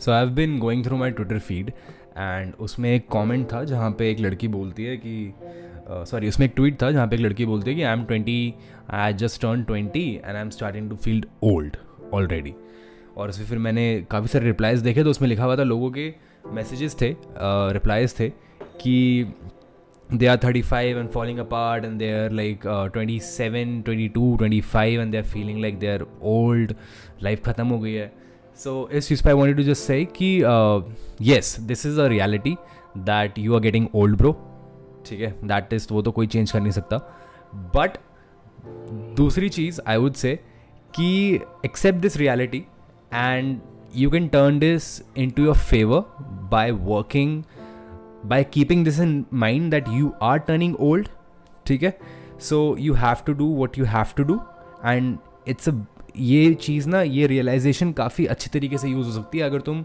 So I have been going through my Twitter feed and उसमें एक comment था जहाँ पे एक लड़की बोलती है कि सॉरी uh, उसमें एक ट्वीट था जहाँ पे एक लड़की बोलती है कि I am twenty I just turn twenty and I am starting to feel old already और उसमें फिर मैंने काफ़ी सारे रिप्लाइज देखे तो उसमें लिखा हुआ था लोगों के मैसेजेस थे रिप्लाइज uh, थे कि falling apart and they are like twenty seven twenty two twenty five and they are feeling like they are old life ख़त्म हो गई है। सो इस चीज़ पर I wanted to just say कि yes this is a reality that you are getting old bro ठीक है? That is वो तो कोई चेंज कर नहीं सकता। बट दूसरी चीज़ आई वुड से कि accept this reality and you can turn this into your favour by working by keeping this in mind that you are turning old ठीक है? So you have to do what you have to do and it's a ये चीज़ ना, ये realisation काफ़ी अच्छी तरीके से यूज़ हो सकती है। अगर तुम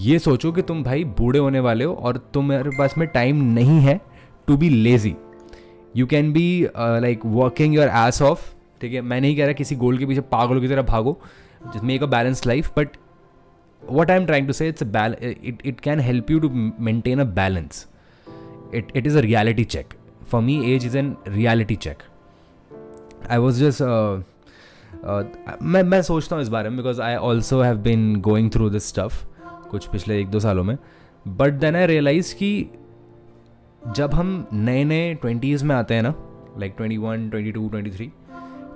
ये सोचो कि तुम भाई बूढ़े होने वाले हो और तुम्हारे पास में टाइम नहीं है to be lazy you can be like working your ass off ठीक है? मैं नहीं कह रहा किसी गोल के पीछे पागलों की तरह भागो जिस make a balance life but what I am trying to say it's it it can help you to maintain a balance it it is a reality check for me as is an reality check I was just मैं मैं सोचता हूँ इस बारे में because I also have been going through this stuff कुछ पिछले एक दो सालों में। बट देन आई रियलाइज़ कि जब हम नए नए ट्वेंटीज़ में आते हैं ना like twenty one twenty two twenty three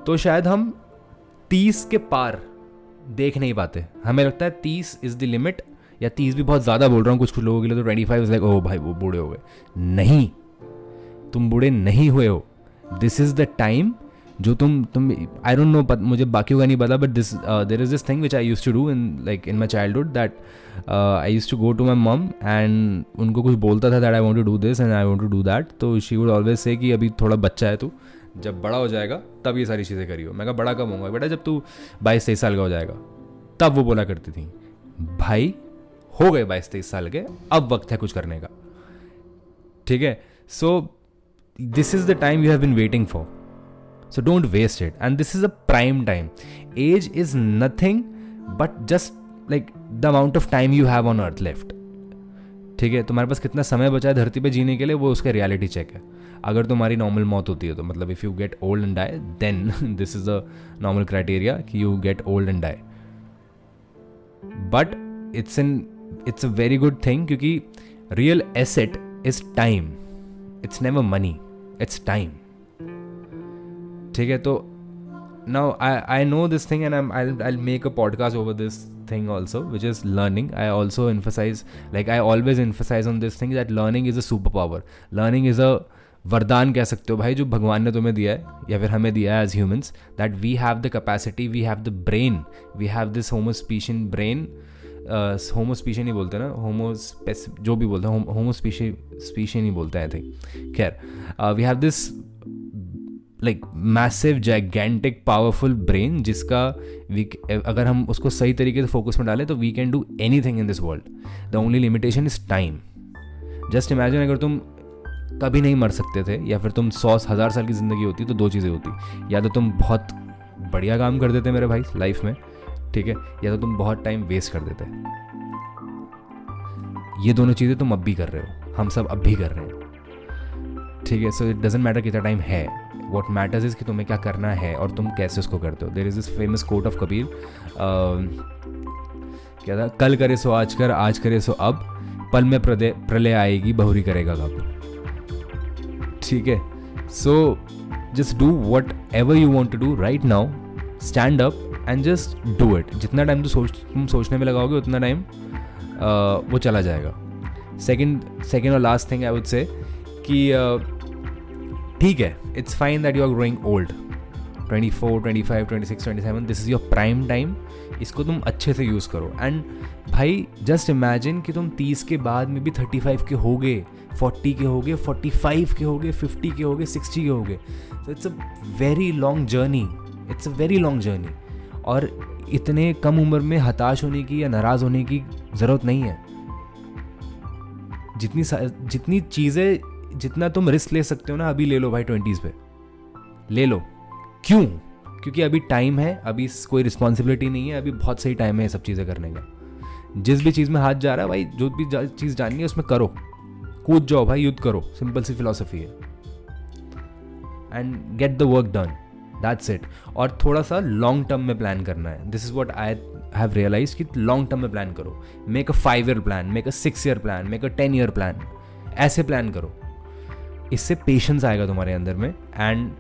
तो शायद हम तीस के पार देख नहीं पाते। हमें लगता है तीस इज़ द लिमिट या तीस भी बहुत ज़्यादा बोल रहा हूँ, कुछ कुछ लोगों के लिए तो ट्वेंटी फाइव इज़ लाइक ओ भाई, वो बूढ़े हो गए। नहीं। तुम बूढ़े नहीं हुए हो। दिस इज़ द टाइम जो तुम तुम आई डोंट नो मुझे बाकी का नहीं पता but this there is this thing which I use to do in like in my childhood that I use to go to my mum and उनको कुछ बोलता था that I want to do this and I want to do that तो she would always say कि अभी थोड़ा बच्चा है तू। जब बड़ा हो जाएगा, तब ये सारी चीज़ें करियो मैं कहा, बड़ा कब होगा बेटा? जब तू बाईस तेईस साल का हो जाएगा। तब वो बोला करती थी, भाई, हो गए बाईस तेईस साल के, अब वक्त है कुछ करने का। ठीक है? So this is the time you have been waiting for so don't waste it and this is a prime time age is nothing but just like the amount of time you have on earth left ठीक है? तुम्हारे पास कितना समय बचा है धरती पे जीने के लिए, वो उसका रियलिटी चेक है। अगर तुम्हारी नॉर्मल मौत होती है तो मतलब if you get old and die then this is a normal criteria कि you get old and die but it's an it's a very good thing क्योंकि real asset is time it's never money it's time ठीक है तो now I I know this thing and I I make a podcast over this thing also which is learning I also emphasise like I always emphasise on this thing that learning is a super power learning is a वरदान कह सकते हो भाई, जो भगवान ने तुम्हें दिया है, या फिर हमें दिया है as humans that we have the capacity we have the brain we have this homo sapien brain homo sapien ही बोलते ना होमो जो भी बोलते हैं होमोस्पीशी स्पीशन ही बोलते हैं आई थिंक खैर we have this like massive gigantic powerful brain जिसका वी अगर हम उसको सही तरीके से फोकस में डालें तो we can do anything in this world the only limitation is time just imagine अगर तुम कभी नहीं मर सकते थे, या फिर तुम सौ हज़ार साल की ज़िंदगी होती तो दो चीज़ें होती। या तो तुम बहुत बढ़िया काम कर देते मेरे भाई लाइफ में, ठीक है? या तो तुम बहुत टाइम वेस्ट कर देते। ये दोनों चीज़ें तुम अब भी कर रहे हो। हम सब अब भी कर रहे हैं। ठीक है सो इट डजेंट मैटर कितना टाइम है। वॉट मैटर्स इज़ कि तुम्हें क्या करना है और तुम कैसे उसको करते हो। There is this famous quote of Kabir क्या था? कल करे सो आज कर, आज करे सो अब। पल में प्रलय आएगी, बहुरी करेगा कब? ठीक है। So just do whatever you want to do right now stand up and just do it जितना टाइम तू सोच, तुम सोचने में लगाओगे, उतना टाइम वो चला जाएगा। सेकेंड सेकेंड और last thing I would say कि ठीक है it's fine that you are growing old twenty four twenty five twenty six twenty seven this is your prime time इसको तुम अच्छे से यूज़ करो। एंड भाई जस्ट इमेजिन कि तुम तीस के बाद में भी थर्टी फाइव के हो गए फोर्टी के हो गए, फोर्टी फाइव के हो गए, फिफ्टी के हो गए, सिक्सटी के हो गए। तो it's a very long journey it's a very long journey और इतने कम उम्र में हताश होने की या नाराज़ होने की ज़रूरत नहीं है। जितनी जितनी चीज़ें, जितना तुम रिस्क ले सकते हो ना, अभी ले लो भाई ट्वेंटीज़ पे। ले लो। क्यों? क्योंकि अभी टाइम है, अभी कोई रिस्पॉन्सिबिलिटी नहीं है, अभी बहुत सही टाइम है ये सब चीज़ें करने का। जिस भी चीज़ में हाथ जा रहा है भाई, जो भी चीज़ जाननी है उसमें करो। कूद जाओ भाई, युद्ध करो। सिंपल सी फिलोसफी है। And get the work done that's it और थोड़ा सा लॉन्ग टर्म में प्लान करना है। This is what I have realise कि लॉन्ग टर्म में प्लान करो। Make a five year plan make a six year plan make a ten year plan ऐसे प्लान करो। इससे पेशेंस आएगा तुम्हारे अंदर में। एंड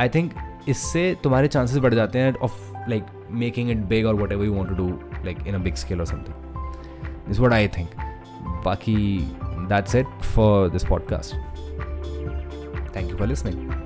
आई थिंक इससे तुम्हारे चांसेस बढ़ जाते हैं of like making it big और whatever you want to do like in a big scale और something this what I think बाकी that's it for this podcast. Thank you for listening.